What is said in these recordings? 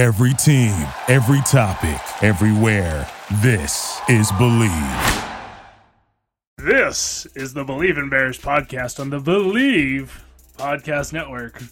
Every team, every topic, everywhere. This is Believe. This is the Believe in Bears podcast on the Believe Podcast Network.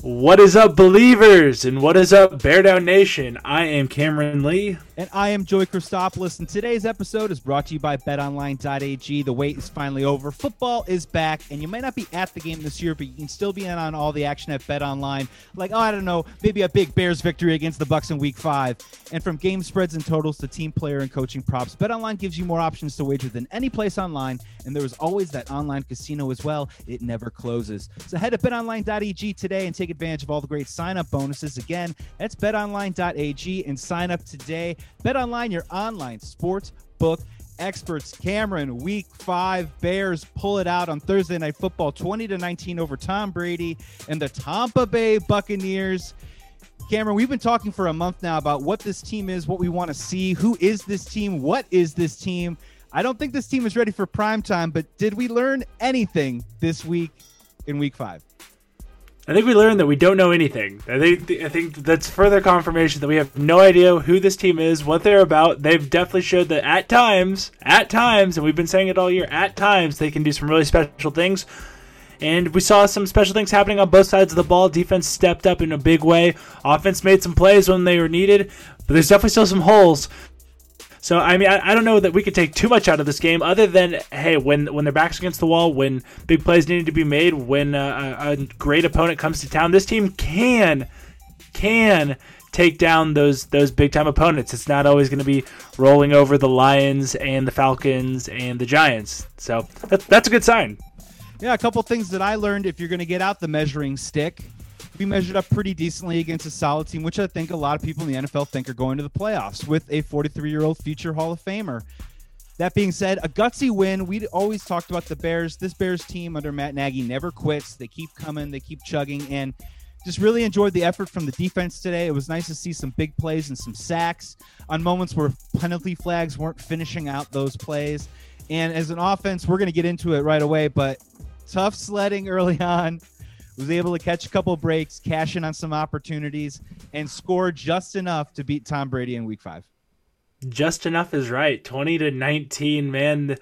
What is up, believers, and what is up, Bear Down Nation? I am Cameron Lee. And I am Joey Christopoulos, and today's episode is brought to you by BetOnline.ag. The wait is finally over. Football is back, and you might not be at the game this year, but you can still be in on all the action at BetOnline. Like, oh, I don't know, maybe a big Bears victory against the Bucks in Week Five. And from game spreads and totals to team player and coaching props, BetOnline gives you more options to wager than any place online, and there is always that online casino as well. It never closes. So head to BetOnline.ag today and take advantage of all the great sign-up bonuses. Again, that's BetOnline.ag and sign up today. BetOnline, your online sports book experts. Cameron, week five, Bears pull it out on Thursday Night Football, 20 to 19 over Tom Brady and the Tampa Bay Buccaneers. Cameron, we've been talking for a month now about what this team is, what we want to see, who is this team, what is this team. I don't think this team is ready for prime time, but did we learn anything this week in week five? I think we learned that we don't know anything. I think I think that's further confirmation that we have no idea who this team is, what they're about. They've definitely showed that at times, at times, and we've been saying it all year, at times they can do some really special things. And we saw some special things happening on both sides of the ball. Defense stepped up in a big way. Offense made some plays when they were needed, but there's definitely still some holes. So I mean, I, I, don't know that we could take too much out of this game, other than hey, when when their backs against the wall, when big plays needed to be made, when uh, a, a great opponent comes to town, this team can can take down those those big time opponents. It's not always going to be rolling over the Lions and the Falcons and the Giants. So that's that's a good sign. Yeah, a couple things that I learned. If you're going to get out the measuring stick, we measured up pretty decently against a solid team, which I think a lot of people in the NFL think are going to the playoffs with a 43 year old future Hall of Famer. That being said, a gutsy win. We always talked about the Bears. This Bears team under Matt Nagy never quits. They keep coming, they keep chugging, and just really enjoyed the effort from the defense today. It was nice to see some big plays and some sacks on moments where penalty flags weren't finishing out those plays. And as an offense, we're going to get into it right away, but tough sledding early on was able to catch a couple breaks, cash in on some opportunities, and score just enough to beat Tom Brady in Week Five. Just enough is right. Twenty to nineteen, man.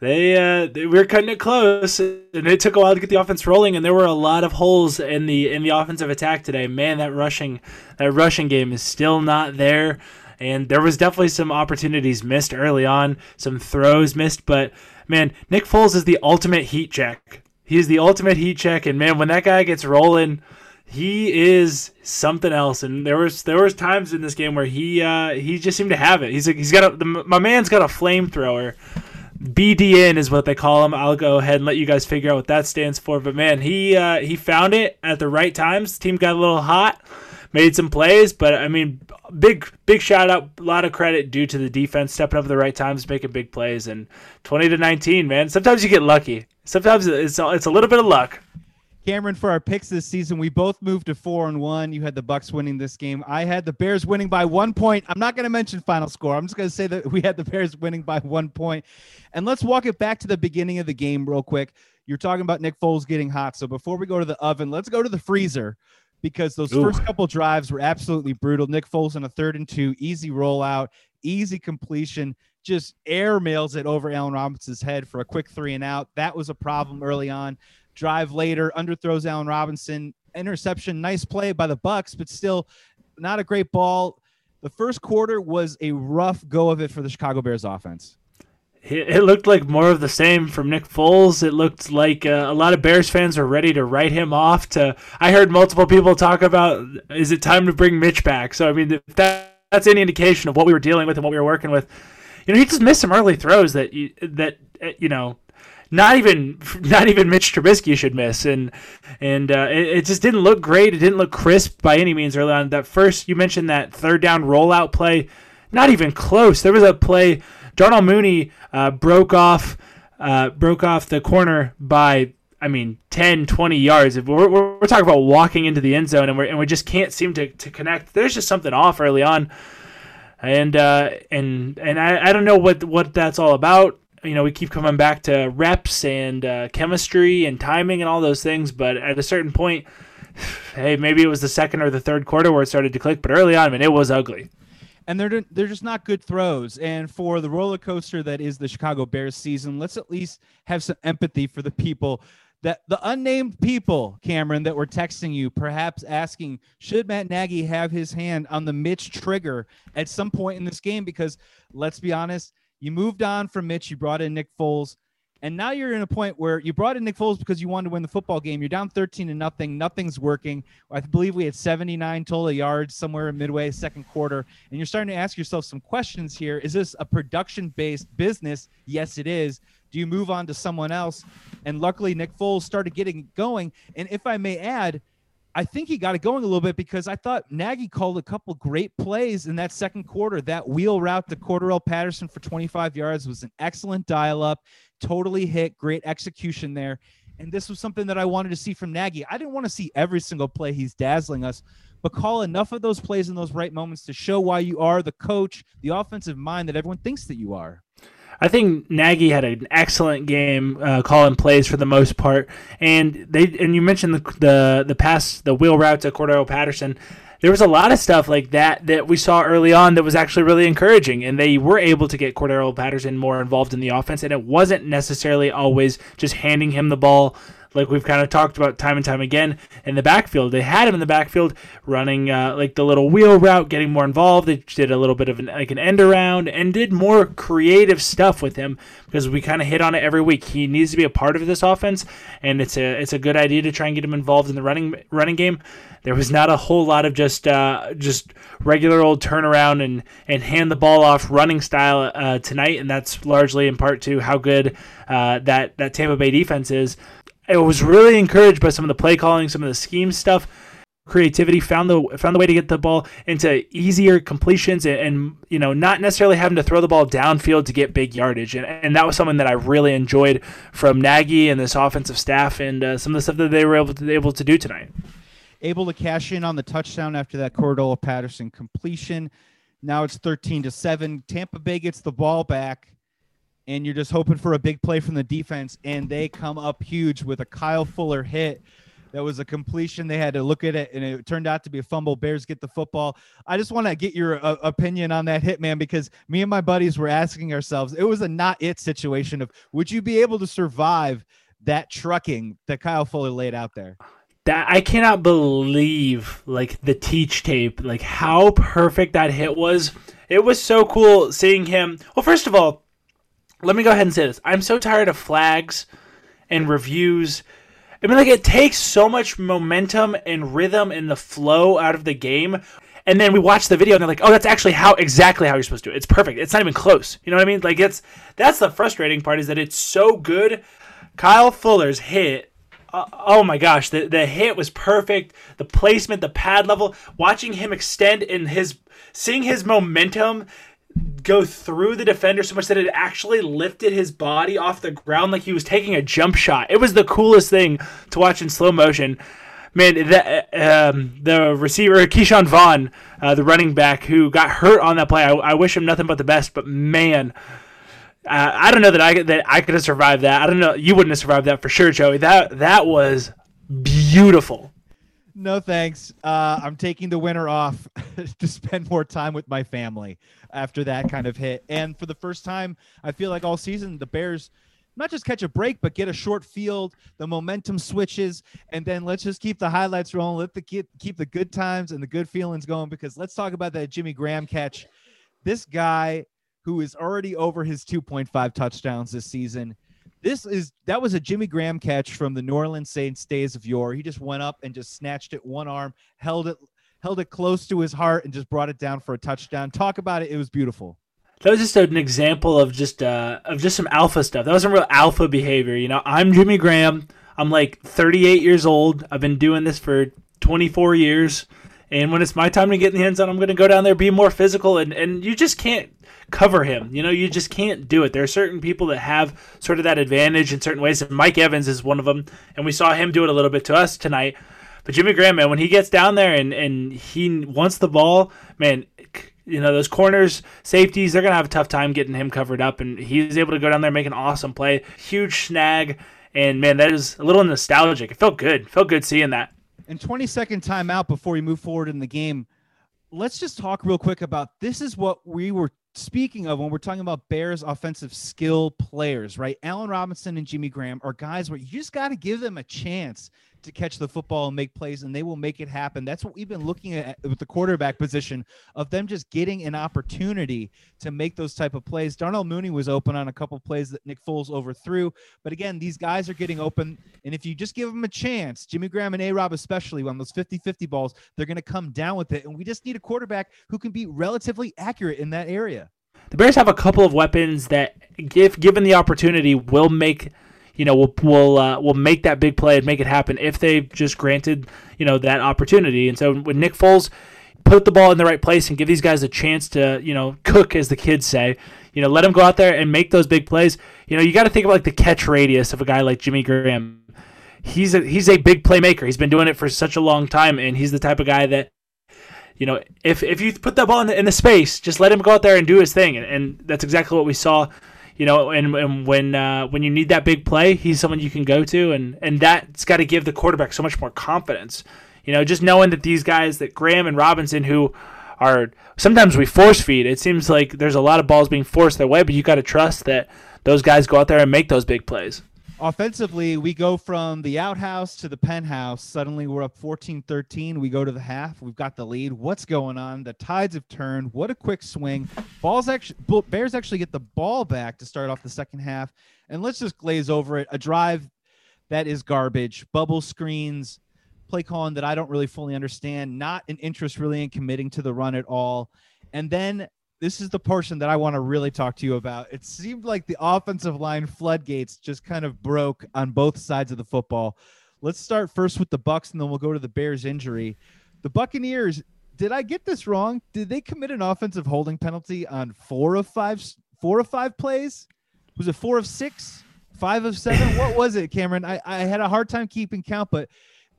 They, uh, they we were cutting it close, and it took a while to get the offense rolling. And there were a lot of holes in the in the offensive attack today. Man, that rushing that rushing game is still not there. And there was definitely some opportunities missed early on, some throws missed. But man, Nick Foles is the ultimate heat check He's the ultimate heat check, and man, when that guy gets rolling, he is something else. And there was there was times in this game where he uh, he just seemed to have it. He's he's got a the, my man's got a flamethrower. BDN is what they call him. I'll go ahead and let you guys figure out what that stands for. But man, he uh, he found it at the right times. The team got a little hot, made some plays. But I mean, big big shout out, a lot of credit due to the defense stepping up at the right times, making big plays. And twenty to nineteen, man. Sometimes you get lucky. Sometimes it's it's a little bit of luck. Cameron, for our picks this season, we both moved to four and one. You had the Bucks winning this game. I had the Bears winning by one point. I'm not going to mention final score. I'm just going to say that we had the Bears winning by one point. And let's walk it back to the beginning of the game real quick. You're talking about Nick Foles getting hot. So before we go to the oven, let's go to the freezer because those Ooh. first couple drives were absolutely brutal. Nick Foles on a third and two, easy rollout, easy completion just air mails it over Allen Robinson's head for a quick three and out. That was a problem early on. Drive later, underthrows Allen Robinson. Interception, nice play by the Bucks, but still not a great ball. The first quarter was a rough go of it for the Chicago Bears offense. It looked like more of the same from Nick Foles. It looked like uh, a lot of Bears fans were ready to write him off. To I heard multiple people talk about, is it time to bring Mitch back? So I mean, if that, that's any indication of what we were dealing with and what we were working with you know, he just missed some early throws that you, that uh, you know, not even not even Mitch Trubisky should miss, and and uh, it, it, just didn't look great. It didn't look crisp by any means early on. That first you mentioned that third down rollout play, not even close. There was a play. Darnell Mooney uh, broke off uh, broke off the corner by I mean 10, 20 yards. If we're, we're, talking about walking into the end zone and we and we just can't seem to, to connect. There's just something off early on and uh, and and I, I don't know what what that's all about. You know, we keep coming back to reps and uh, chemistry and timing and all those things, but at a certain point, hey, maybe it was the second or the third quarter where it started to click, but early on, I mean, it was ugly. And they're they're just not good throws. And for the roller coaster that is the Chicago Bears season, let's at least have some empathy for the people that the unnamed people, Cameron, that were texting you, perhaps asking, should Matt Nagy have his hand on the Mitch trigger at some point in this game? Because let's be honest, you moved on from Mitch, you brought in Nick Foles. And now you're in a point where you brought in Nick Foles because you wanted to win the football game. You're down 13 to nothing. Nothing's working. I believe we had 79 total yards somewhere in midway second quarter. And you're starting to ask yourself some questions here. Is this a production based business? Yes, it is. Do you move on to someone else? And luckily, Nick Foles started getting going. And if I may add, I think he got it going a little bit because I thought Nagy called a couple great plays in that second quarter. That wheel route to Cordarrelle Patterson for 25 yards was an excellent dial up, totally hit, great execution there. And this was something that I wanted to see from Nagy. I didn't want to see every single play he's dazzling us, but call enough of those plays in those right moments to show why you are the coach, the offensive mind that everyone thinks that you are. I think Nagy had an excellent game uh, calling plays for the most part, and they and you mentioned the the the pass the wheel route to Cordarrelle Patterson. There was a lot of stuff like that that we saw early on that was actually really encouraging, and they were able to get Cordarrelle Patterson more involved in the offense, and it wasn't necessarily always just handing him the ball like we've kind of talked about time and time again in the backfield. They had him in the backfield running uh, like the little wheel route, getting more involved. They did a little bit of an, like an end around and did more creative stuff with him because we kind of hit on it every week. He needs to be a part of this offense, and it's a it's a good idea to try and get him involved in the running running game. There was not a whole lot of just uh, just regular old turnaround and and hand the ball off running style uh, tonight, and that's largely in part to how good uh, that that Tampa Bay defense is. I was really encouraged by some of the play calling, some of the scheme stuff. Creativity found the found the way to get the ball into easier completions and, and, you know not necessarily having to throw the ball downfield to get big yardage and, and that was something that I really enjoyed from Nagy and this offensive staff and uh, some of the stuff that they were able to able to do tonight. Able to cash in on the touchdown after that Cordarrelle Patterson completion. Now it's thirteen to seven. Tampa Bay gets the ball back and you're just hoping for a big play from the defense, and they come up huge with a Kyle Fuller hit. That was a completion. They had to look at it, and it turned out to be a fumble. Bears get the football. I just want to get your uh, opinion on that hit, man, because me and my buddies were asking ourselves, it was a not it situation of would you be able to survive that trucking that Kyle Fuller laid out there? that I cannot believe like the teach tape, like how perfect that hit was. It was so cool seeing him. Well, first of all, let me go ahead and say this. I'm so tired of flags and reviews. I mean, like, it takes so much momentum and rhythm and the flow out of the game. And then we watch the video and they're like, oh, that's actually how exactly how you're supposed to do it. It's perfect. It's not even close. You know what I mean? Like, it's that's the frustrating part is that it's so good. Kyle Fuller's hit uh, oh my gosh, the, the hit was perfect. The placement, the pad level, watching him extend in his, seeing his momentum go through the defender so much that it actually lifted his body off the ground like he was taking a jump shot. It was the coolest thing to watch in slow motion. Man, the, um, the receiver, Ke'Shawn Vaughn, uh, the running back who got hurt on that play, I, I wish him nothing but the best, but man. Uh, I don't know that I that I could have survived that. I don't know. You wouldn't have survived that for sure, Joey. That that was beautiful. No thanks. Uh, I'm taking the winter off to spend more time with my family after that kind of hit. And for the first time, I feel like all season, the Bears not just catch a break, but get a short field. The momentum switches, and then let's just keep the highlights rolling. Let the keep, keep the good times and the good feelings going. Because let's talk about that Jimmy Graham catch. This guy who is already over his 2.5 touchdowns this season. This is that was a Jimmy Graham catch from the New Orleans Saints days of yore. He just went up and just snatched it one arm, held it held it close to his heart and just brought it down for a touchdown. Talk about it. It was beautiful. That was just an example of just uh, of just some alpha stuff. That was some real alpha behavior. You know, I'm Jimmy Graham. I'm like 38 years old. I've been doing this for 24 years. And when it's my time to get in the end zone, I'm going to go down there, be more physical, and, and you just can't cover him. You know, you just can't do it. There are certain people that have sort of that advantage in certain ways, and Mike Evans is one of them. And we saw him do it a little bit to us tonight. But Jimmy Graham, man, when he gets down there and, and he wants the ball, man, you know, those corners, safeties, they're to have a tough time getting him covered up. And he's able to go down there make an awesome play. Huge snag. And, man, that is a little nostalgic. It felt good. It felt good seeing that. And 20 second timeout before we move forward in the game. Let's just talk real quick about this is what we were speaking of when we're talking about Bears offensive skill players, right? Allen Robinson and Jimmy Graham are guys where you just got to give them a chance to catch the football and make plays, and they will make it happen. That's what we've been looking at with the quarterback position of them just getting an opportunity to make those type of plays. Darnell Mooney was open on a couple plays that Nick Foles overthrew, but again, these guys are getting open, and if you just give them a chance, Jimmy Graham and A Rob especially on those 50-50 balls, they're going to come down with it, and we just need a quarterback who can be relatively accurate in that area. The Bears have a couple of weapons that, if given the opportunity, will make you know, will will uh, will make that big play and make it happen if they just granted you know that opportunity. And so when Nick Foles put the ball in the right place and give these guys a chance to you know cook, as the kids say, you know, let them go out there and make those big plays. You know, you got to think about like the catch radius of a guy like Jimmy Graham. He's a he's a big playmaker. He's been doing it for such a long time, and he's the type of guy that you know, if if you put that ball in the, in the space, just let him go out there and do his thing, and, and that's exactly what we saw you know, and, and when uh, when you need that big play, he's someone you can go to, and and that's got to give the quarterback so much more confidence. You know, just knowing that these guys, that Graham and Robinson, who are sometimes we force feed. It seems like there's a lot of balls being forced their way, but you got to trust that those guys go out there and make those big plays offensively, we go from the outhouse to the penthouse. Suddenly we're up 14 13. We go to the half. We've got the lead. What's going on? The tides have turned. What a quick swing. Balls actually, Bears actually get the ball back to start off the second half. And let's just glaze over it. A drive that is garbage. Bubble screens, play calling that I don't really fully understand. Not an interest really in committing to the run at all. And then this is the portion that I want to really talk to you about. It seemed like the offensive line floodgates just kind of broke on both sides of the football. Let's start first with the Bucks and then we'll go to the Bears injury. The Buccaneers, did I get this wrong? Did they commit an offensive holding penalty on 4 of 5 4 of 5 plays? Was it 4 of 6? 5 of 7? what was it, Cameron? I I had a hard time keeping count, but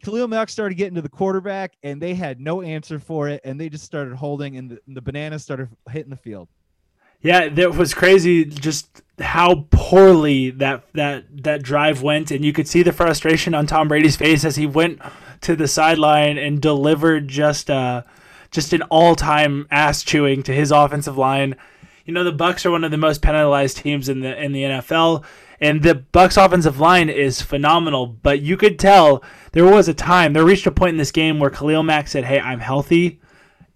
Khalil Mack started getting to the quarterback, and they had no answer for it, and they just started holding, and the, the bananas started hitting the field. Yeah, that was crazy. Just how poorly that that that drive went, and you could see the frustration on Tom Brady's face as he went to the sideline and delivered just uh just an all time ass chewing to his offensive line. You know, the Bucks are one of the most penalized teams in the in the NFL. And the Bucks offensive line is phenomenal, but you could tell there was a time, there reached a point in this game where Khalil Mack said, "Hey, I'm healthy,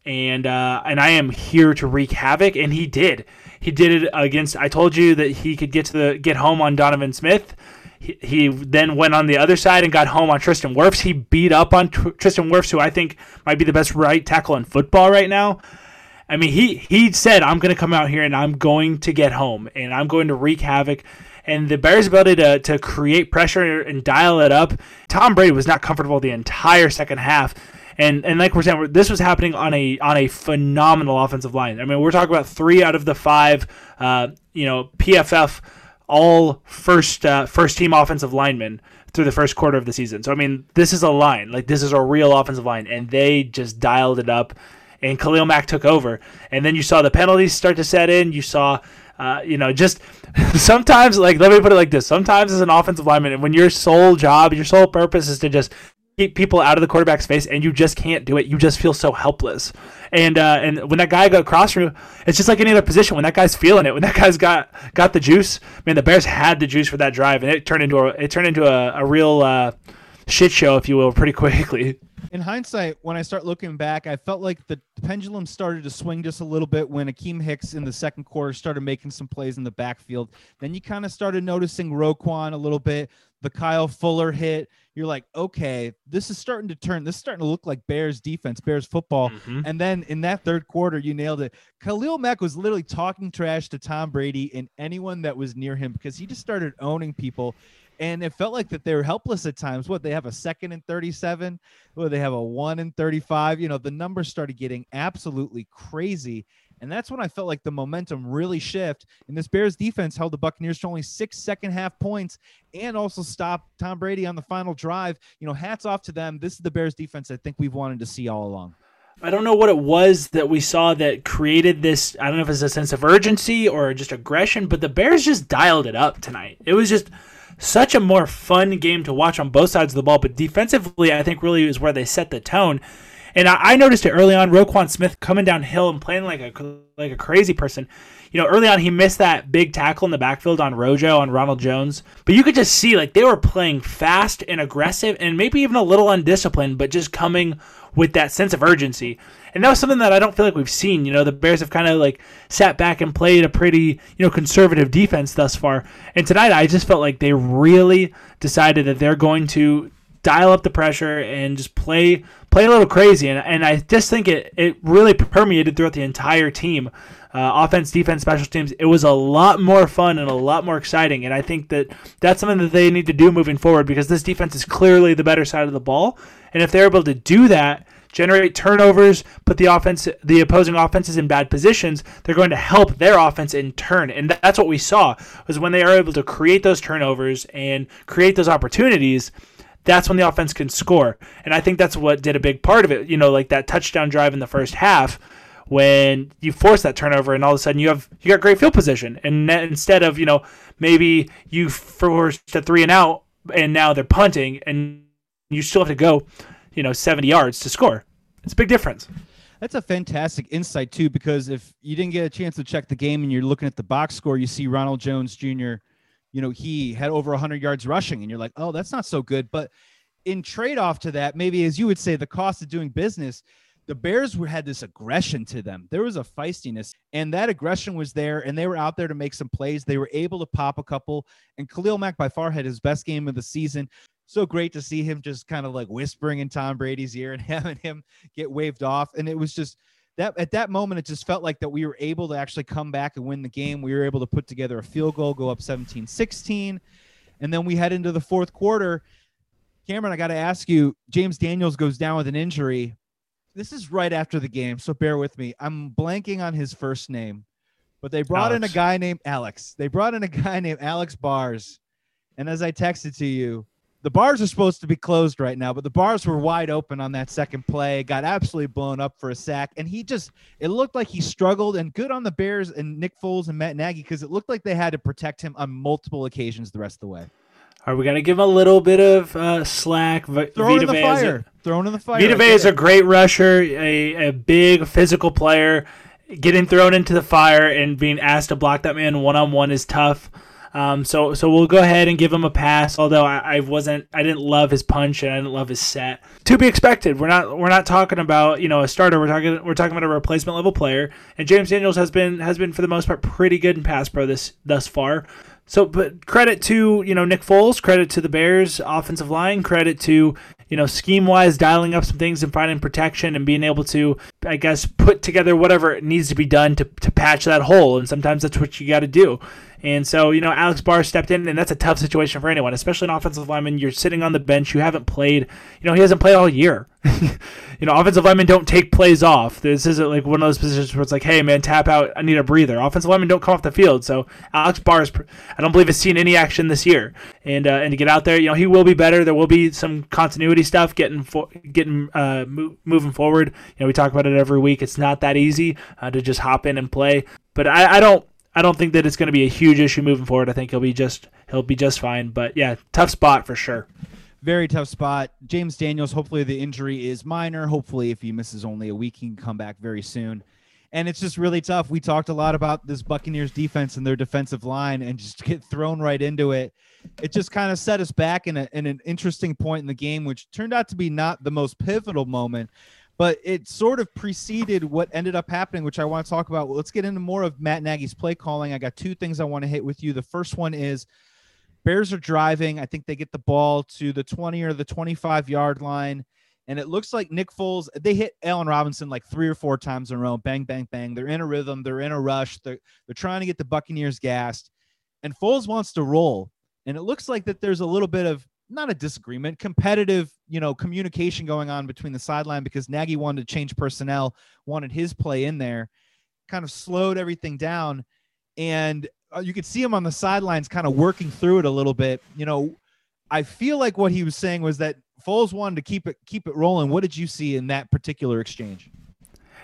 and uh, and I am here to wreak havoc," and he did. He did it against. I told you that he could get to the get home on Donovan Smith. He, he then went on the other side and got home on Tristan Wirfs. He beat up on Tr- Tristan Wirfs, who I think might be the best right tackle in football right now. I mean, he he said, "I'm going to come out here and I'm going to get home and I'm going to wreak havoc." And the Bears' ability to, to create pressure and dial it up. Tom Brady was not comfortable the entire second half. And, and like we're saying, this was happening on a on a phenomenal offensive line. I mean, we're talking about three out of the five, uh, you know, PFF all first uh, first team offensive linemen through the first quarter of the season. So I mean, this is a line like this is a real offensive line, and they just dialed it up. And Khalil Mack took over, and then you saw the penalties start to set in. You saw uh, you know, just sometimes, like, let me put it like this: sometimes as an offensive lineman, when your sole job, your sole purpose is to just keep people out of the quarterback's face, and you just can't do it, you just feel so helpless. And uh, and when that guy got across from you, it's just like any other position. When that guy's feeling it, when that guy's got got the juice, man, the Bears had the juice for that drive, and it turned into a it turned into a, a real uh, shit show, if you will, pretty quickly in hindsight, when I start looking back, I felt like the pendulum started to swing just a little bit when Akiem Hicks in the second quarter started making some plays in the backfield. Then you kind of started noticing Roquan a little bit, the Kyle Fuller hit. You're like, okay, this is starting to turn. This is starting to look like Bears defense, Bears football. Mm-hmm. And then in that third quarter, you nailed it. Khalil Mack was literally talking trash to Tom Brady and anyone that was near him because he just started owning people and it felt like that they were helpless at times. What they have a second and 37, or they have a one and 35. You know, the numbers started getting absolutely crazy. And that's when I felt like the momentum really shift. And this Bears defense held the Buccaneers to only six second half points and also stopped Tom Brady on the final drive. You know, hats off to them. This is the Bears defense I think we've wanted to see all along. I don't know what it was that we saw that created this. I don't know if it's a sense of urgency or just aggression, but the Bears just dialed it up tonight. It was just such a more fun game to watch on both sides of the ball. But defensively, I think really is where they set the tone. And I, noticed it early on. Roquan Smith coming downhill and playing like a like a crazy person. You know, early on he missed that big tackle in the backfield on Rojo on Ronald Jones, but you could just see like they were playing fast and aggressive and maybe even a little undisciplined, but just coming with that sense of urgency. And that was something that I don't feel like we've seen. You know, the Bears have kind of like sat back and played a pretty, you know, conservative defense thus far. And tonight I just felt like they really decided that they're going to dial up the pressure and just play play a little crazy. And, and I just think it, it really permeated throughout the entire team. Uh, offense, defense, special teams. It was a lot more fun and a lot more exciting. And I think that that's something that they need to do moving forward because this defense is clearly the better side of the ball. And if they're able to do that, generate turnovers, put the offense, the opposing offenses in bad positions, they're going to help their offense in turn. And that's what we saw was when they are able to create those turnovers and create those opportunities that's when the offense can score. And I think that's what did a big part of it. You know, like that touchdown drive in the first half when you force that turnover and all of a sudden you have you got great field position and instead of you know maybe you forced a three and out and now they're punting and you still have to go you know 70 yards to score it's a big difference that's a fantastic insight too because if you didn't get a chance to check the game and you're looking at the box score you see ronald jones jr you know, he had over 100 yards rushing, and you're like, oh, that's not so good. But in trade off to that, maybe as you would say, the cost of doing business, the Bears were, had this aggression to them. There was a feistiness, and that aggression was there, and they were out there to make some plays. They were able to pop a couple, and Khalil Mack by far had his best game of the season. So great to see him just kind of like whispering in Tom Brady's ear and having him get waved off. And it was just that at that moment, it just felt like that we were able to actually come back and win the game. We were able to put together a field goal, go up 17 16. And then we head into the fourth quarter. Cameron, I got to ask you James Daniels goes down with an injury. This is right after the game, so bear with me. I'm blanking on his first name, but they brought Alex. in a guy named Alex. They brought in a guy named Alex Bars. And as I texted to you, the bars are supposed to be closed right now, but the bars were wide open on that second play. Got absolutely blown up for a sack, and he just it looked like he struggled. And good on the Bears and Nick Foles and Matt Nagy because it looked like they had to protect him on multiple occasions the rest of the way. Are we gonna give him a little bit of uh, slack? V- Thrown in the fire. Thrown in the fire. Vita is a great rusher, a, a big physical player. Getting thrown into the fire and being asked to block that man one on one is tough. Um, so so we'll go ahead and give him a pass. Although I, I, wasn't, I didn't love his punch and I didn't love his set. To be expected. We're not we're not talking about you know a starter. We're talking we're talking about a replacement level player. And James Daniels has been has been for the most part pretty good in pass pro this thus far. So, but credit to you know Nick Foles, credit to the Bears offensive line, credit to you know scheme wise dialing up some things and finding protection and being able to, I guess, put together whatever needs to be done to to patch that hole. And sometimes that's what you got to do. And so, you know, Alex Bars stepped in, and that's a tough situation for anyone, especially an offensive lineman. You're sitting on the bench. You haven't played. You know, he hasn't played all year. you know, offensive linemen don't take plays off. This isn't like one of those positions where it's like, hey, man, tap out. I need a breather. Offensive linemen don't come off the field. So Alex Bars is, I don't believe, has seen any action this year. And uh, and to get out there, you know, he will be better. There will be some continuity stuff getting for, getting uh, mo- moving forward. You know, we talk about it every week. It's not that easy uh, to just hop in and play. But I, I don't I don't think that it's going to be a huge issue moving forward. I think he'll be just he'll be just fine. But yeah, tough spot for sure. Very tough spot. James Daniels. Hopefully the injury is minor. Hopefully, if he misses only a week, he can come back very soon. And it's just really tough. We talked a lot about this Buccaneers defense and their defensive line, and just get thrown right into it. It just kind of set us back in, a, in an interesting point in the game, which turned out to be not the most pivotal moment, but it sort of preceded what ended up happening, which I want to talk about. Well, let's get into more of Matt Nagy's play calling. I got two things I want to hit with you. The first one is Bears are driving. I think they get the ball to the 20 or the 25 yard line. And it looks like Nick Foles, they hit Allen Robinson like three or four times in a row. Bang, bang, bang. They're in a rhythm. They're in a rush. They're, they're trying to get the Buccaneers gassed. And Foles wants to roll. And it looks like that there's a little bit of not a disagreement, competitive, you know, communication going on between the sideline because Nagy wanted to change personnel, wanted his play in there, kind of slowed everything down. And uh, you could see him on the sidelines kind of working through it a little bit. You know, I feel like what he was saying was that Foles wanted to keep it keep it rolling. What did you see in that particular exchange?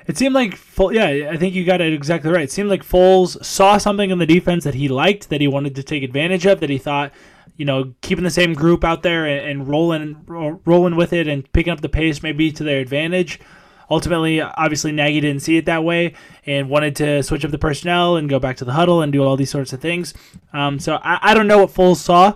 It seemed like, yeah, I think you got it exactly right. It seemed like Foles saw something in the defense that he liked, that he wanted to take advantage of, that he thought you know, keeping the same group out there and, and rolling rolling with it and picking up the pace maybe to their advantage. Ultimately, obviously, Nagy didn't see it that way and wanted to switch up the personnel and go back to the huddle and do all these sorts of things. Um, so I, I, don't know what Foles saw.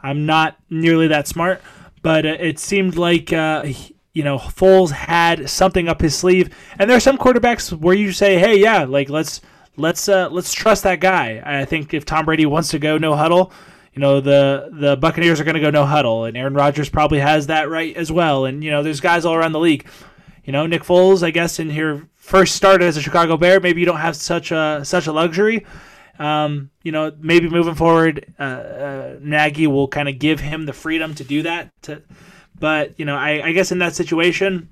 I'm not nearly that smart, but uh, it seemed like uh, you know Foles had something up his sleeve. And there are some quarterbacks where you say, "Hey, yeah, like let's let's uh, let's trust that guy." I think if Tom Brady wants to go no huddle, you know the the Buccaneers are going to go no huddle, and Aaron Rodgers probably has that right as well. And you know there's guys all around the league. You know Nick Foles, I guess in your first start as a Chicago Bear, maybe you don't have such a such a luxury. Um, you know, maybe moving forward, uh, uh, Nagy will kind of give him the freedom to do that. To, but you know, I, I guess in that situation,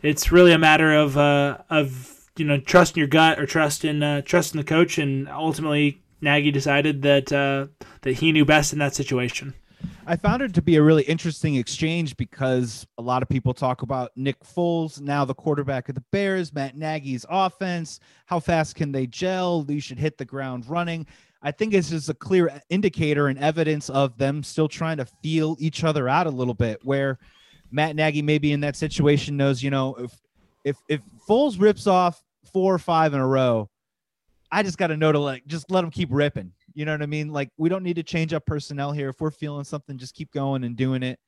it's really a matter of uh, of you know trusting your gut or trust in uh, trust in the coach, and ultimately Nagy decided that uh, that he knew best in that situation. I found it to be a really interesting exchange because a lot of people talk about Nick Foles, now the quarterback of the Bears, Matt Nagy's offense. How fast can they gel? You should hit the ground running. I think it's just a clear indicator and evidence of them still trying to feel each other out a little bit. Where Matt Nagy maybe in that situation knows, you know, if if if Foles rips off four or five in a row, I just got to know to like just let them keep ripping. You know what I mean? Like we don't need to change up personnel here. If we're feeling something, just keep going and doing it.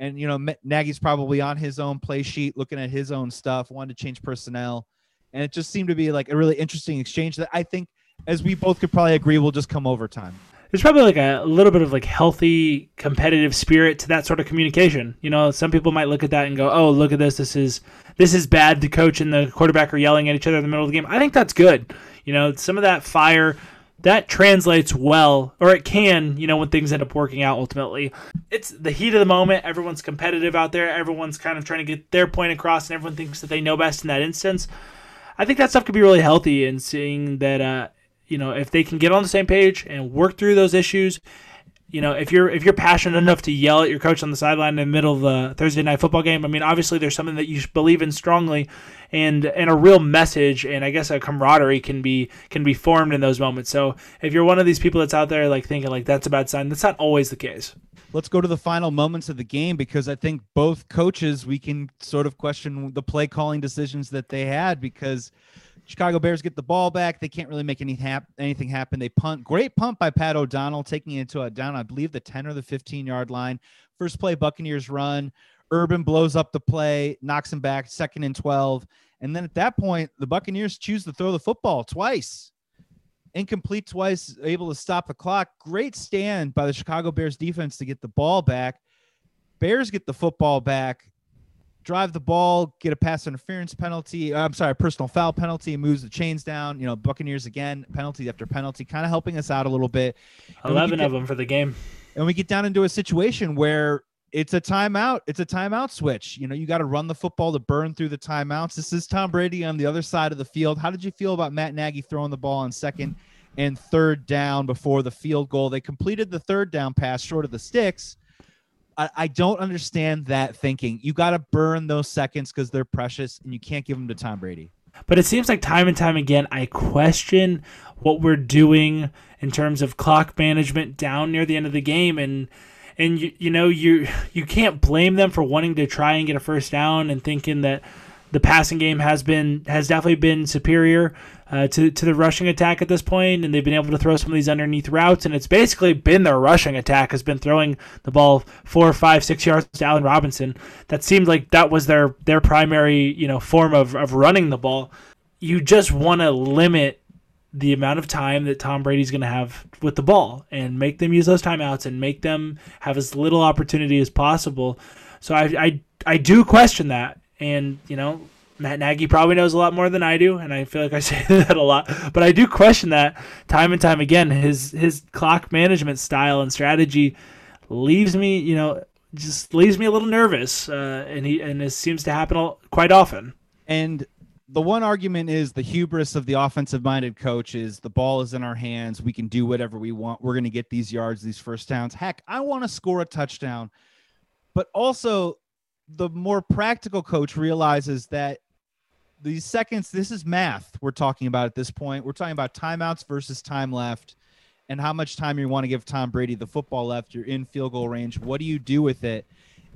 And you know, Nagy's probably on his own play sheet, looking at his own stuff, wanted to change personnel, and it just seemed to be like a really interesting exchange that I think, as we both could probably agree, will just come over time there's probably like a, little bit of like healthy competitive spirit to that sort of communication. You know, some people might look at that and go, "Oh, look at this. This is this is bad." The coach and the quarterback are yelling at each other in the middle of the game. I think that's good. You know, some of that fire that translates well, or it can, you know, when things end up working out ultimately. It's the heat of the moment. Everyone's competitive out there. Everyone's kind of trying to get their point across, and everyone thinks that they know best in that instance. I think that stuff could be really healthy in seeing that, uh, you know, if they can get on the same page and work through those issues you know, if you're if you're passionate enough to yell at your coach on the sideline in the middle of the Thursday night football game, I mean, obviously there's something that you believe in strongly, and and a real message and I guess a camaraderie can be can be formed in those moments. So if you're one of these people that's out there like thinking like that's a bad sign, that's not always the case. Let's go to the final moments of the game because I think both coaches we can sort of question the play calling decisions that they had because Chicago Bears get the ball back. They can't really make any hap- anything happen. They punt. Great punt by Pat O'Donnell, taking it to a down, I believe, the 10 or the 15 yard line. First play, Buccaneers run. Urban blows up the play, knocks him back, second and 12. And then at that point, the Buccaneers choose to throw the football twice. Incomplete twice, able to stop the clock. Great stand by the Chicago Bears defense to get the ball back. Bears get the football back drive the ball, get a pass interference penalty. Uh, I'm sorry, personal foul penalty, moves the chains down. You know, Buccaneers again, penalty after penalty, kind of helping us out a little bit. Eleven of them for the game. And we get down into a situation where it's a timeout. It's a timeout switch. You know, you got to run the football to burn through the timeouts. This is Tom Brady on the other side of the field. How did you feel about Matt Nagy throwing the ball on second and third down before the field goal? They completed the third down pass short of the sticks I, don't understand that thinking. You got to burn those seconds because they're precious, and you can't give them to Tom Brady. But it seems like time and time again, I question what we're doing in terms of clock management down near the end of the game, and and you you know you you can't blame them for wanting to try and get a first down and thinking that the passing game has been has definitely been superior uh, to to the rushing attack at this point, and they've been able to throw some of these underneath routes, and it's basically been their rushing attack has been throwing the ball four, five, six yards to Allen Robinson. That seemed like that was their their primary you know form of of running the ball. You just want to limit the amount of time that Tom Brady's going to have with the ball and make them use those timeouts and make them have as little opportunity as possible. So I I, I do question that and, you know, Matt Nagy probably knows a lot more than I do, and I feel like I say that a lot. But I do question that time and time again. His his clock management style and strategy leaves me, you know, just leaves me a little nervous, uh, and he and this seems to happen quite often. And the one argument is the hubris of the offensive minded coach is the ball is in our hands. We can do whatever we want. We're going to get these yards, these first downs. Heck, I want to score a touchdown. But also, the more practical coach realizes that these seconds, this is math we're talking about at this point. We're talking about timeouts versus time left. and how much time you want to give Tom Brady the football left. You're in field goal range. What do you do with it?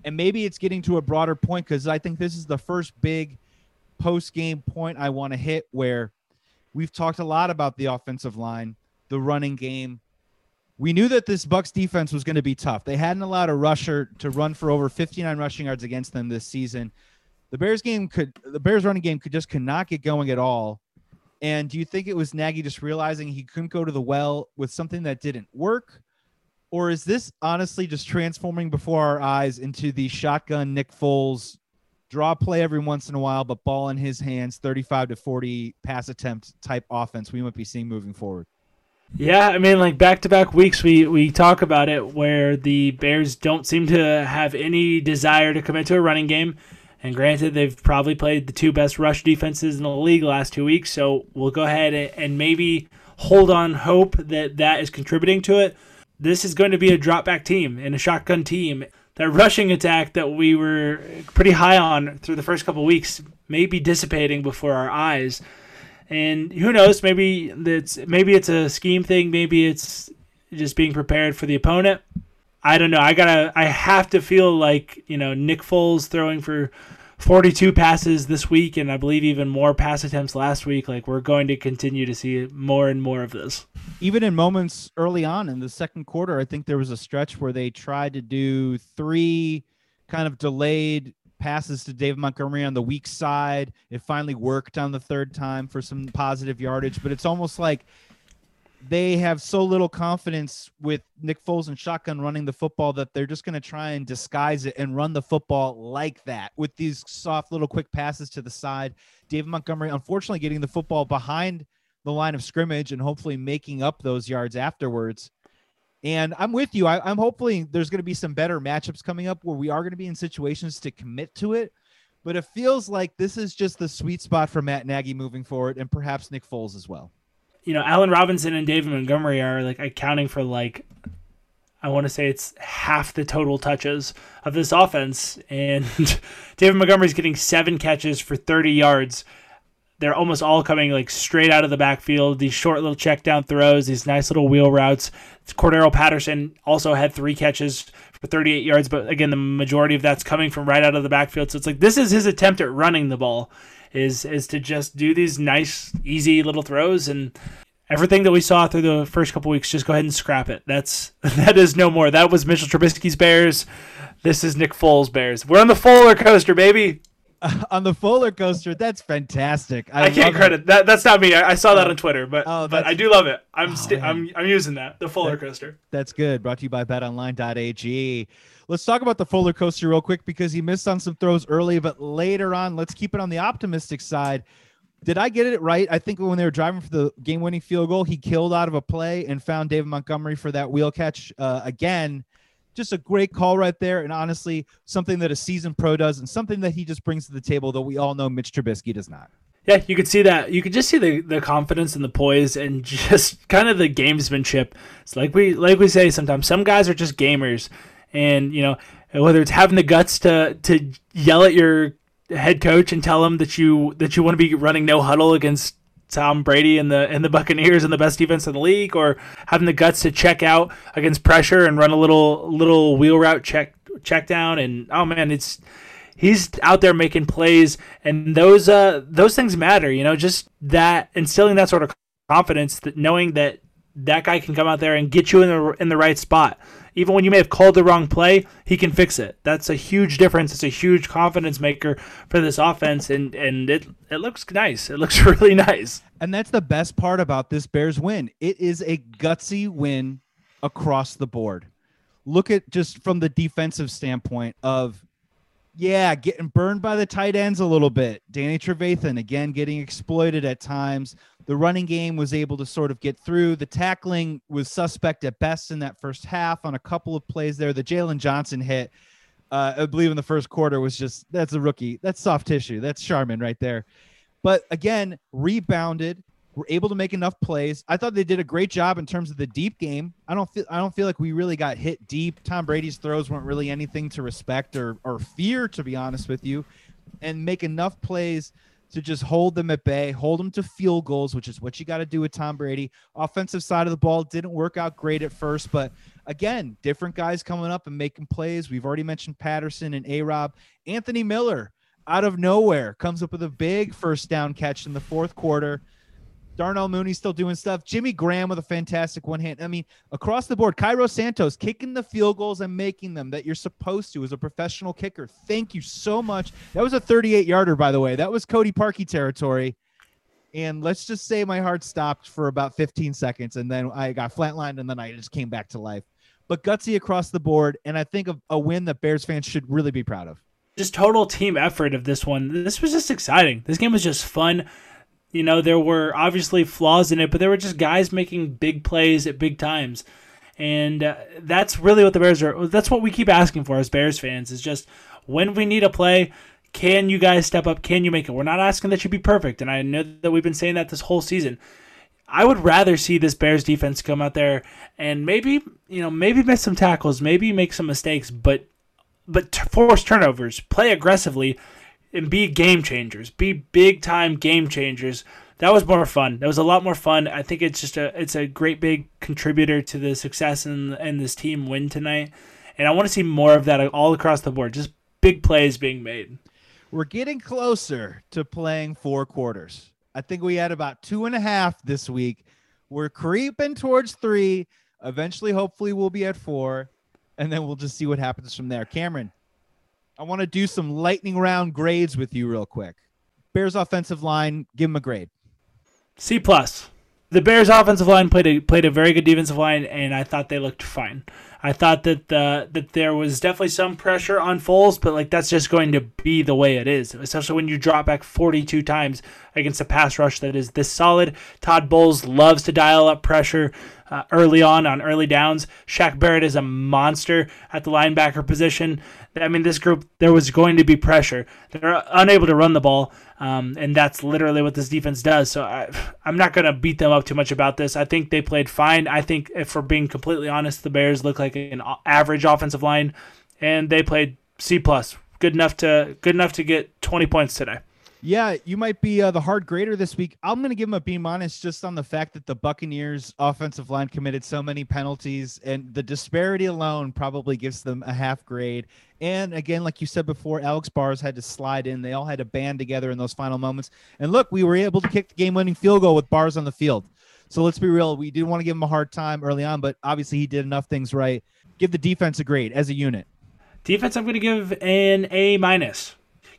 And maybe it's getting to a broader point because I think this is the first big post game point I want to hit where we've talked a lot about the offensive line, the running game. We knew that this Bucks defense was going to be tough. They hadn't allowed a rusher to run for over 59 rushing yards against them this season. The Bears game could the Bears running game could just could not get going at all. And do you think it was Nagy just realizing he couldn't go to the well with something that didn't work? Or is this honestly just transforming before our eyes into the shotgun Nick Foles draw play every once in a while, but ball in his hands, 35 to 40 pass attempt type offense we might be seeing moving forward? Yeah, I mean, like back to back weeks, we we talk about it where the Bears don't seem to have any desire to commit to a running game. And granted, they've probably played the two best rush defenses in the league last two weeks, so we'll go ahead and maybe hold on hope that that is contributing to it. This is going to be a drop back team and a shotgun team. That rushing attack that we were pretty high on through the first couple weeks may be dissipating before our eyes. And who knows? Maybe it's maybe it's a scheme thing. Maybe it's just being prepared for the opponent. I don't know. I gotta. I have to feel like you know Nick Foles throwing for 42 passes this week, and I believe even more pass attempts last week. Like we're going to continue to see more and more of this. Even in moments early on in the second quarter, I think there was a stretch where they tried to do three kind of delayed passes to David Montgomery on the weak side. It finally worked on the third time for some positive yardage, but it's almost like they have so little confidence with Nick Foles and shotgun running the football that they're just going to try and disguise it and run the football like that with these soft little quick passes to the side. David Montgomery, unfortunately, getting the football behind the line of scrimmage and hopefully making up those yards afterwards. And I'm with you. I, am hopefully there's going to be some better matchups coming up where we are going to be in situations to commit to it. But it feels like this is just the sweet spot for Matt Nagy moving forward and perhaps Nick Foles as well you know, Allen Robinson and David Montgomery are like accounting for like I want to say it's half the total touches of this offense, and David Montgomery's getting seven catches for 30 yards. They're almost all coming like straight out of the backfield. These short little check down throws, these nice little wheel routes. Cordarrelle Patterson also had three catches for 38 yards, but again, the majority of that's coming from right out of the backfield. So it's like this is his attempt at running the ball is is to just do these nice, easy little throws and everything that we saw through the first couple weeks. Just go ahead and scrap it. That's that is no more. That was Mitchell Trubisky's Bears. This is Nick Foles' Bears. We're on the roller coaster, baby. on the roller coaster, that's fantastic. I, I can't credit that. That's not me. I, I saw that on Twitter, but oh, but I do love it. I'm oh, I'm I'm using that the roller coaster. That's good. Brought to you by BetOnline.ag. Let's talk about the Foles coaster real quick because he missed on some throws early, but later on, let's keep it on the optimistic side. Did I get it right? I think when they were driving for the game winning field goal, he killed out of a play and found David Montgomery for that wheel catch uh, again. Just a great call right there. And honestly, something that a seasoned pro does and something that he just brings to the table that we all know Mitch Trubisky does not. Yeah, you could see that. You could just see the, the confidence and the poise and just kind of the gamesmanship. It's like we like we say sometimes. Some guys are just gamers and you know whether it's having the guts to to yell at your head coach and tell him that you that you want to be running no huddle against Tom Brady and the and the Buccaneers and the best defense in the league, or having the guts to check out against pressure and run a little little wheel route check check down. And oh man, it's he's out there making plays, and those uh those things matter. You know, just that instilling that sort of confidence, that knowing that that guy can come out there and get you in the in the right spot even when you may have called the wrong play, he can fix it. That's a huge difference. It's a huge confidence maker for this offense, and and it it looks nice. It looks really nice. And that's the best part about this Bears win. It is a gutsy win across the board. Look at just from the defensive standpoint of yeah, getting burned by the tight ends a little bit. Danny Trevathan again getting exploited at times. The running game was able to sort of get through. The tackling was suspect at best in that first half on a couple of plays there. The Jaylon Johnson hit, uh, I believe in the first quarter was just that's a rookie. That's soft tissue. That's Charmin right there. But again, rebounded, were able to make enough plays. I thought they did a great job in terms of the deep game. I don't feel I don't feel like we really got hit deep. Tom Brady's throws weren't really anything to respect or or fear, to be honest with you, and make enough plays to just hold them at bay, hold them to field goals, which is what you got to do with Tom Brady. Offensive side of the ball didn't work out great at first, but again, different guys coming up and making plays. We've already mentioned Patterson and A Rob. Anthony Miller out of nowhere comes up with a big first down catch in the fourth quarter. Darnell Mooney still doing stuff. Jimmy Graham with a fantastic one hand. I mean, across the board, Cairo Santos kicking the field goals and making them that you're supposed to as a professional kicker. Thank you so much. That was a 38 yarder, by the way. That was Cody Parkey territory. And let's just say my heart stopped for about 15 seconds and then I got flatlined and then I just came back to life. But gutsy across the board. And I think of a win that Bears fans should really be proud of. Just total team effort of this one. This was just exciting. This game was just fun. You know, there were obviously flaws in it, but there were just guys making big plays at big times. And uh, that's really what the Bears are. That's what we keep asking for as Bears fans is just when we need a play, can you guys step up? Can you make it? We're not asking that you be perfect. And I know that we've been saying that this whole season. I would rather see this Bears defense come out there and maybe, you know, maybe miss some tackles, maybe make some mistakes, but but force turnovers, play aggressively, and be game changers, be big time game changers. That was more fun. That was a lot more fun. I think it's just a it's a great big contributor to the success and and this team win tonight. And I want to see more of that all across the board. Just big plays being made. We're getting closer to playing four quarters. I think we had about two and a half this week. We're creeping towards three. Eventually, hopefully, we'll be at four, and then we'll just see what happens from there. Cameron, I want to do some lightning round grades with you real quick. Bears offensive line, give them a grade. C plus. The Bears offensive line played a played a very good defensive line, and I thought they looked fine. I thought that the that there was definitely some pressure on Foles, but like that's just going to be the way it is, especially when you drop back 42 times against a pass rush that is this solid. Todd Bowles loves to dial up pressure uh, early on on early downs. Shaq Barrett is a monster at the linebacker position. I mean, this group, there was going to be pressure. They're unable to run the ball, um, and that's literally what this defense does. So I, I'm not going to beat them up too much about this. I think they played fine. I think, if we're being completely honest, the Bears look like an average offensive line, and they played C plus, good enough to good enough to get 20 points today. Yeah, you might be uh, the hard grader this week. I'm going to give him a B minus just on the fact that the Buccaneers offensive line committed so many penalties, and the disparity alone probably gives them a half grade. And again, like you said before, Alex Bars had to slide in. They all had to band together in those final moments. And look, we were able to kick the game-winning field goal with Bars on the field. So let's be real. We didn't want to give him a hard time early on, but obviously he did enough things right. Give the defense a grade as a unit. Defense, I'm going to give an A minus.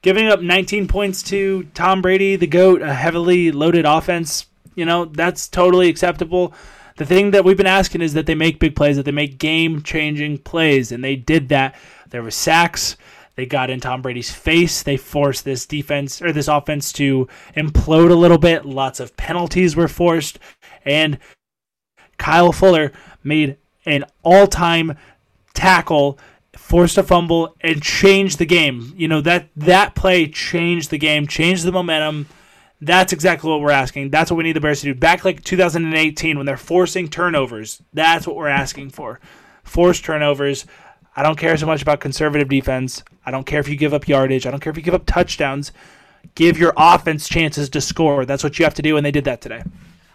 Giving up 19 points to Tom Brady, the GOAT, a heavily loaded offense, you know, that's totally acceptable. The thing that we've been asking is that they make big plays, that they make game changing plays, and they did that. There were sacks. They got in Tom Brady's face. They forced this defense or this offense to implode a little bit. Lots of penalties were forced. And Kyle Fuller made an all time tackle forced a fumble and changed the game. You know that that play changed the game, changed the momentum. That's exactly what we're asking. That's what we need the Bears to do. Back like 2018 when they're forcing turnovers. That's what we're asking for. Force turnovers. I don't care so much about conservative defense. I don't care if you give up yardage. I don't care if you give up touchdowns. Give your offense chances to score. That's what you have to do, and they did that today.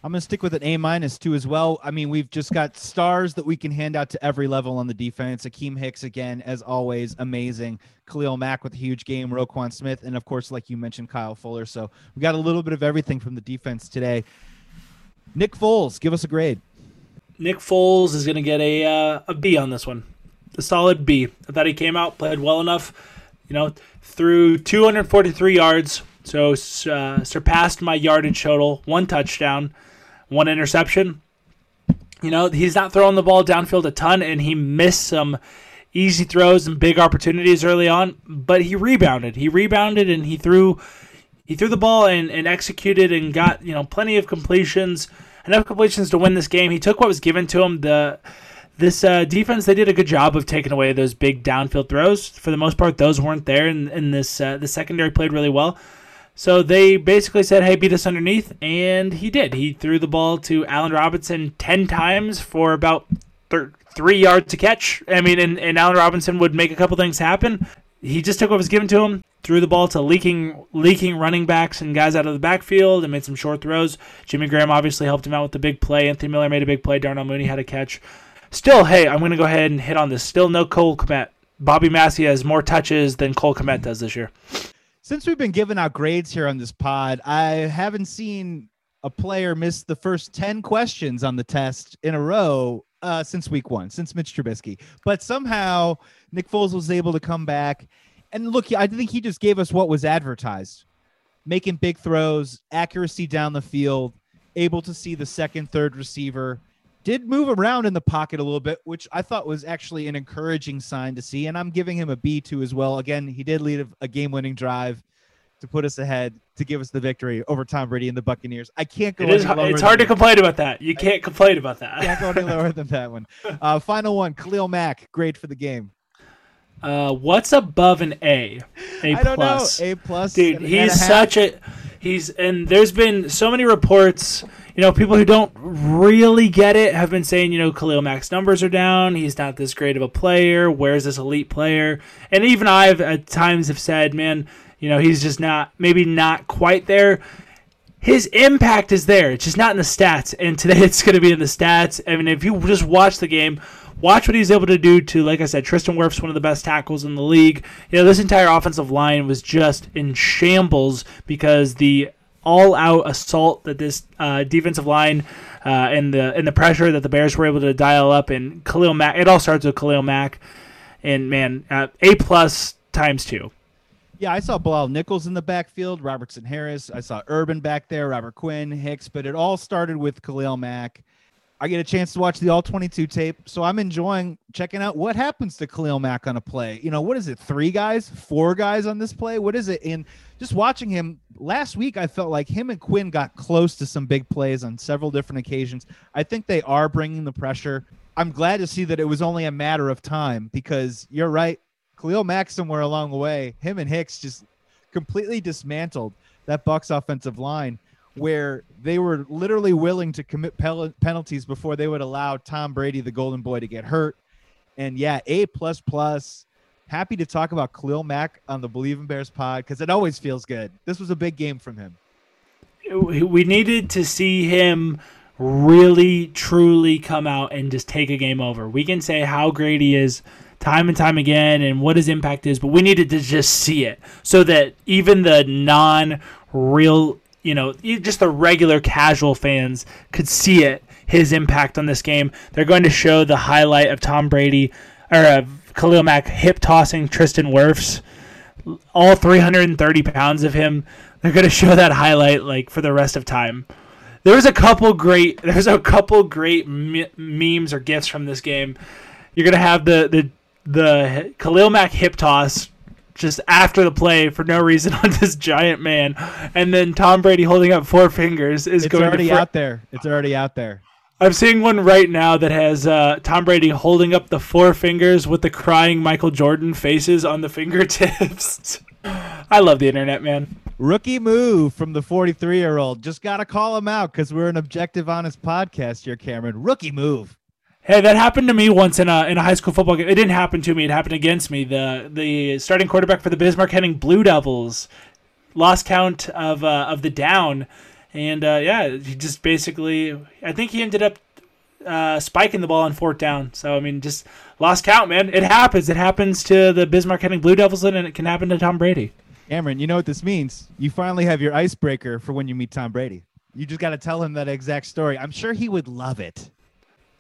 I'm going to stick with an A minus too as well. I mean, we've just got stars that we can hand out to every level on the defense. Akiem Hicks again, as always, amazing. Khalil Mack with a huge game. Roquan Smith, and of course, like you mentioned, Kyle Fuller. So we got a little bit of everything from the defense today. Nick Foles, give us a grade. Nick Foles is going to get a uh, a B on this one, a solid B. I thought he came out, played well enough. You know, through 243 yards, so uh, surpassed my yardage total, one touchdown, one interception. You know, he's not throwing the ball downfield a ton, and he missed some easy throws and big opportunities early on, but he rebounded. He rebounded and he threw he threw the ball and, and executed and got, you know, plenty of completions, enough completions to win this game. He took what was given to him. The this uh, defense they did a good job of taking away those big downfield throws. For the most part, those weren't there, and, and this uh, the secondary played really well. So they basically said, hey, beat us underneath. And he did. He threw the ball to Allen Robinson 10 times for about thir- three yards to catch. I mean, and, and Allen Robinson would make a couple things happen. he just took what was given to him, threw the ball to leaking leaking running backs and guys out of the backfield, and made some short throws. Jimmy Graham obviously helped him out with the big play. Anthony Miller made a big play. Darnell Mooney had a catch. Still, hey, I'm going to go ahead and hit on this. Still, no Cole Kmet. Bobby Massie has more touches than Cole Kmet does this year. Since we've been giving out grades here on this pod, I haven't seen a player miss the first 10 questions on the test in a row uh, since week one, since Mitch Trubisky. But somehow Nick Foles was able to come back. And look, I think he just gave us what was advertised making big throws, accuracy down the field, able to see the second, third receiver. Did move around in the pocket a little bit, which I thought was actually an encouraging sign to see. And I'm giving him a B2 as well. Again, he did lead a, a game winning drive to put us ahead to give us the victory over Tom Brady and the Buccaneers. I can't go. It is, it's hard to complain about that. You can't complain about that. Can't go any lower than that one. Uh, final one, Khalil Mack, great for the game. Uh, what's above an A? A I don't plus. know. A plus, Dude, he's a such a he's and there's been so many reports. You know, people who don't really get it have been saying, you know, Khalil Mack's numbers are down. He's not this great of a player. Where's this elite player? And even I've at times have said, man, you know, he's just not maybe not quite there. His impact is there. It's just not in the stats. And today it's going to be in the stats. I mean, if you just watch the game, watch what he's able to do to, like I said, Tristan Wirfs one of the best tackles in the league. You know, this entire offensive line was just in shambles because the all-out assault that this uh, defensive line uh, and the and the pressure that the Bears were able to dial up and Khalil Mack. It all starts with Khalil Mack, and man, uh, a plus times two. Yeah, I saw Bilal Nichols in the backfield, Robertson Harris. I saw Urban back there, Robert Quinn, Hicks, but it all started with Khalil Mack. I get a chance to watch the all 22 tape, so I'm enjoying checking out what happens to Khalil Mack on a play. You know, what is it? Three guys, four guys on this play? What is it? And just watching him last week, I felt like him and Quinn got close to some big plays on several different occasions. I think they are bringing the pressure. I'm glad to see that it was only a matter of time because you're right. Khalil Mack somewhere along the way, him and Hicks just completely dismantled that Bucks offensive line where they were literally willing to commit pel- penalties before they would allow Tom Brady, the golden boy, to get hurt. And yeah, A plus plus. Happy to talk about Khalil Mack on the Bleav in Bears pod because it always feels good. This was a big game from him. we needed to see him really truly come out and just take a game over. We can say how great he is time and time again and what his impact is, but we needed to just see it so that even the non real, you know, just the regular casual fans could see it, his impact on this game. They're going to show the highlight of Tom Brady or of Khalil Mack hip tossing Tristan Wirfs all 330 pounds of him. They're going to show that highlight like for the rest of time. There was a couple great. There's a couple great me- memes or gifs from this game. You're going to have the the the Khalil Mack hip toss just after the play for no reason on this giant man, and then Tom Brady holding up four fingers is It's going already to. fr- out there. It's already out there. I'm seeing one right now that has uh, Tom Brady holding up the four fingers with the crying Michael Jordan faces on the fingertips. I love the internet, man. Rookie move from the 43 year old. Just got to call him out because we're an objective, honest podcast here, Cameron. Rookie move. Hey, that happened to me once in a in a high school football game. It didn't happen to me. It happened against me. The the starting quarterback for the Bismarck Henning Blue Devils lost count of uh, of the down, and uh, yeah, he just basically. I think he ended up uh, spiking the ball on fourth down. So I mean, just lost count, man. It happens. It happens to the Bismarck Henning Blue Devils, and it can happen to Tom Brady. Cameron, you know what this means? You finally have your icebreaker for when you meet Tom Brady. You just got to tell him that exact story. I'm sure he would love it.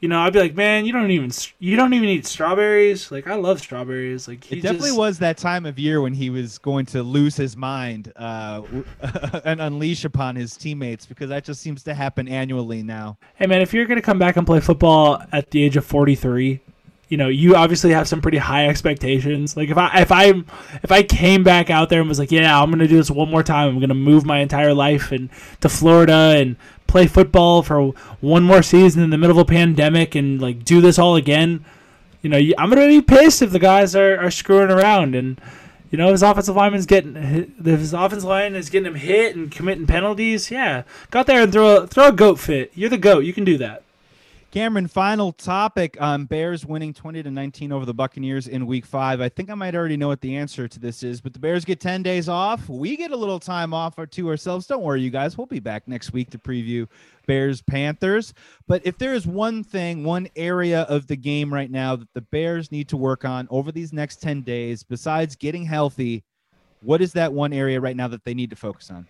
You know, I'd be like, man, you don't even you don't even eat strawberries. Like I love strawberries. Like he It definitely just- was that time of year when he was going to lose his mind uh, and unleash upon his teammates because that just seems to happen annually now. Hey man, if you're gonna come back and play football at the age of 43, you know you obviously have some pretty high expectations. Like if I if I if I came back out there and was like, yeah, I'm gonna do this one more time. I'm gonna move my entire life and to Florida and play football for one more season in the middle of a pandemic and like do this all again. You know, I'm gonna be pissed if the guys are, are screwing around and. You know, his offensive lineman's getting his offensive line is getting him hit and committing penalties. Yeah, go out there and throw a, throw a goat fit. You're the goat. You can do that. Cameron, final topic. Bears winning 20 to 19 over the Buccaneers in week five. I think I might already know what the answer to this is, but the Bears get 10 days off. We get a little time off or to ourselves. Don't worry, you guys. We'll be back next week to preview Bears Panthers. But if there is one thing, one area of the game right now that the Bears need to work on over these next 10 days, besides getting healthy, what is that one area right now that they need to focus on?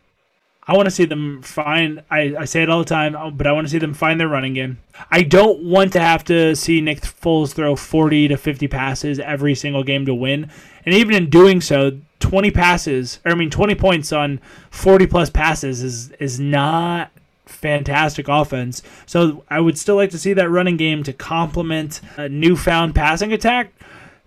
I want to see them find. I, I say it all the time, uh, but I want to see them find their running game. I don't want to have to see Nick Foles throw 40 to 50 passes every single game to win. And even in doing so, 20 passes, or I mean 20 points on 40 plus passes is is not fantastic offense. So I would still like to see that running game to complement a newfound passing attack.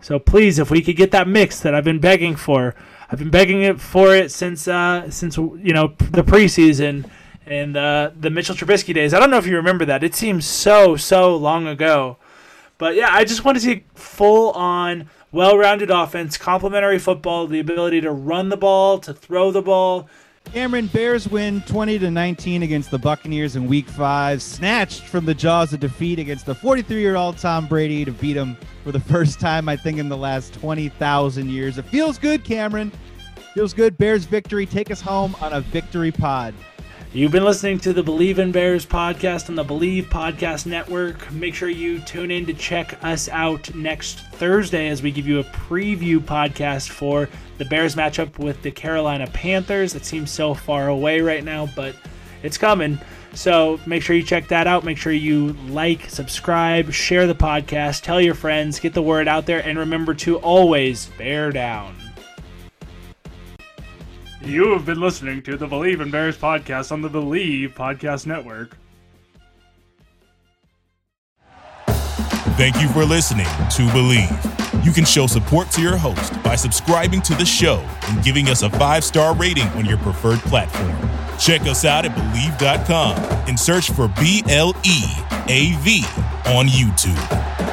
So please, if we could get that mix that I've been begging for, I've been begging it for it since uh, since you know the preseason and uh, the Mitchell Trubisky days. I don't know if you remember that. It seems so so long ago, but yeah, I just want to see full on well-rounded offense, complementary football, the ability to run the ball, to throw the ball. Cameron Bears win 20 to 19 against the Buccaneers in week 5, snatched from the jaws of defeat against the 43-year-old Tom Brady to beat him for the first time I think in the last 20,000 years. It feels good, Cameron. Feels good. Bears victory. Take us home on a victory pod. You've been listening to the Bleav in Bears podcast on the Bleav Podcast Network. Make sure you tune in to check us out next Thursday as we give you a preview podcast for the Bears matchup with the Carolina Panthers. It seems so far away right now, but it's coming. So make sure you check that out. Make sure you like, subscribe, share the podcast, tell your friends, get the word out there, and remember to always bear down. You have been listening to the Bleav in Bears podcast on the Bleav Podcast Network. Thank you for listening to Bleav. You can show support to your host by subscribing to the show and giving us a five star rating on your preferred platform. Check us out at Bleav.com and search for B L E A V on YouTube.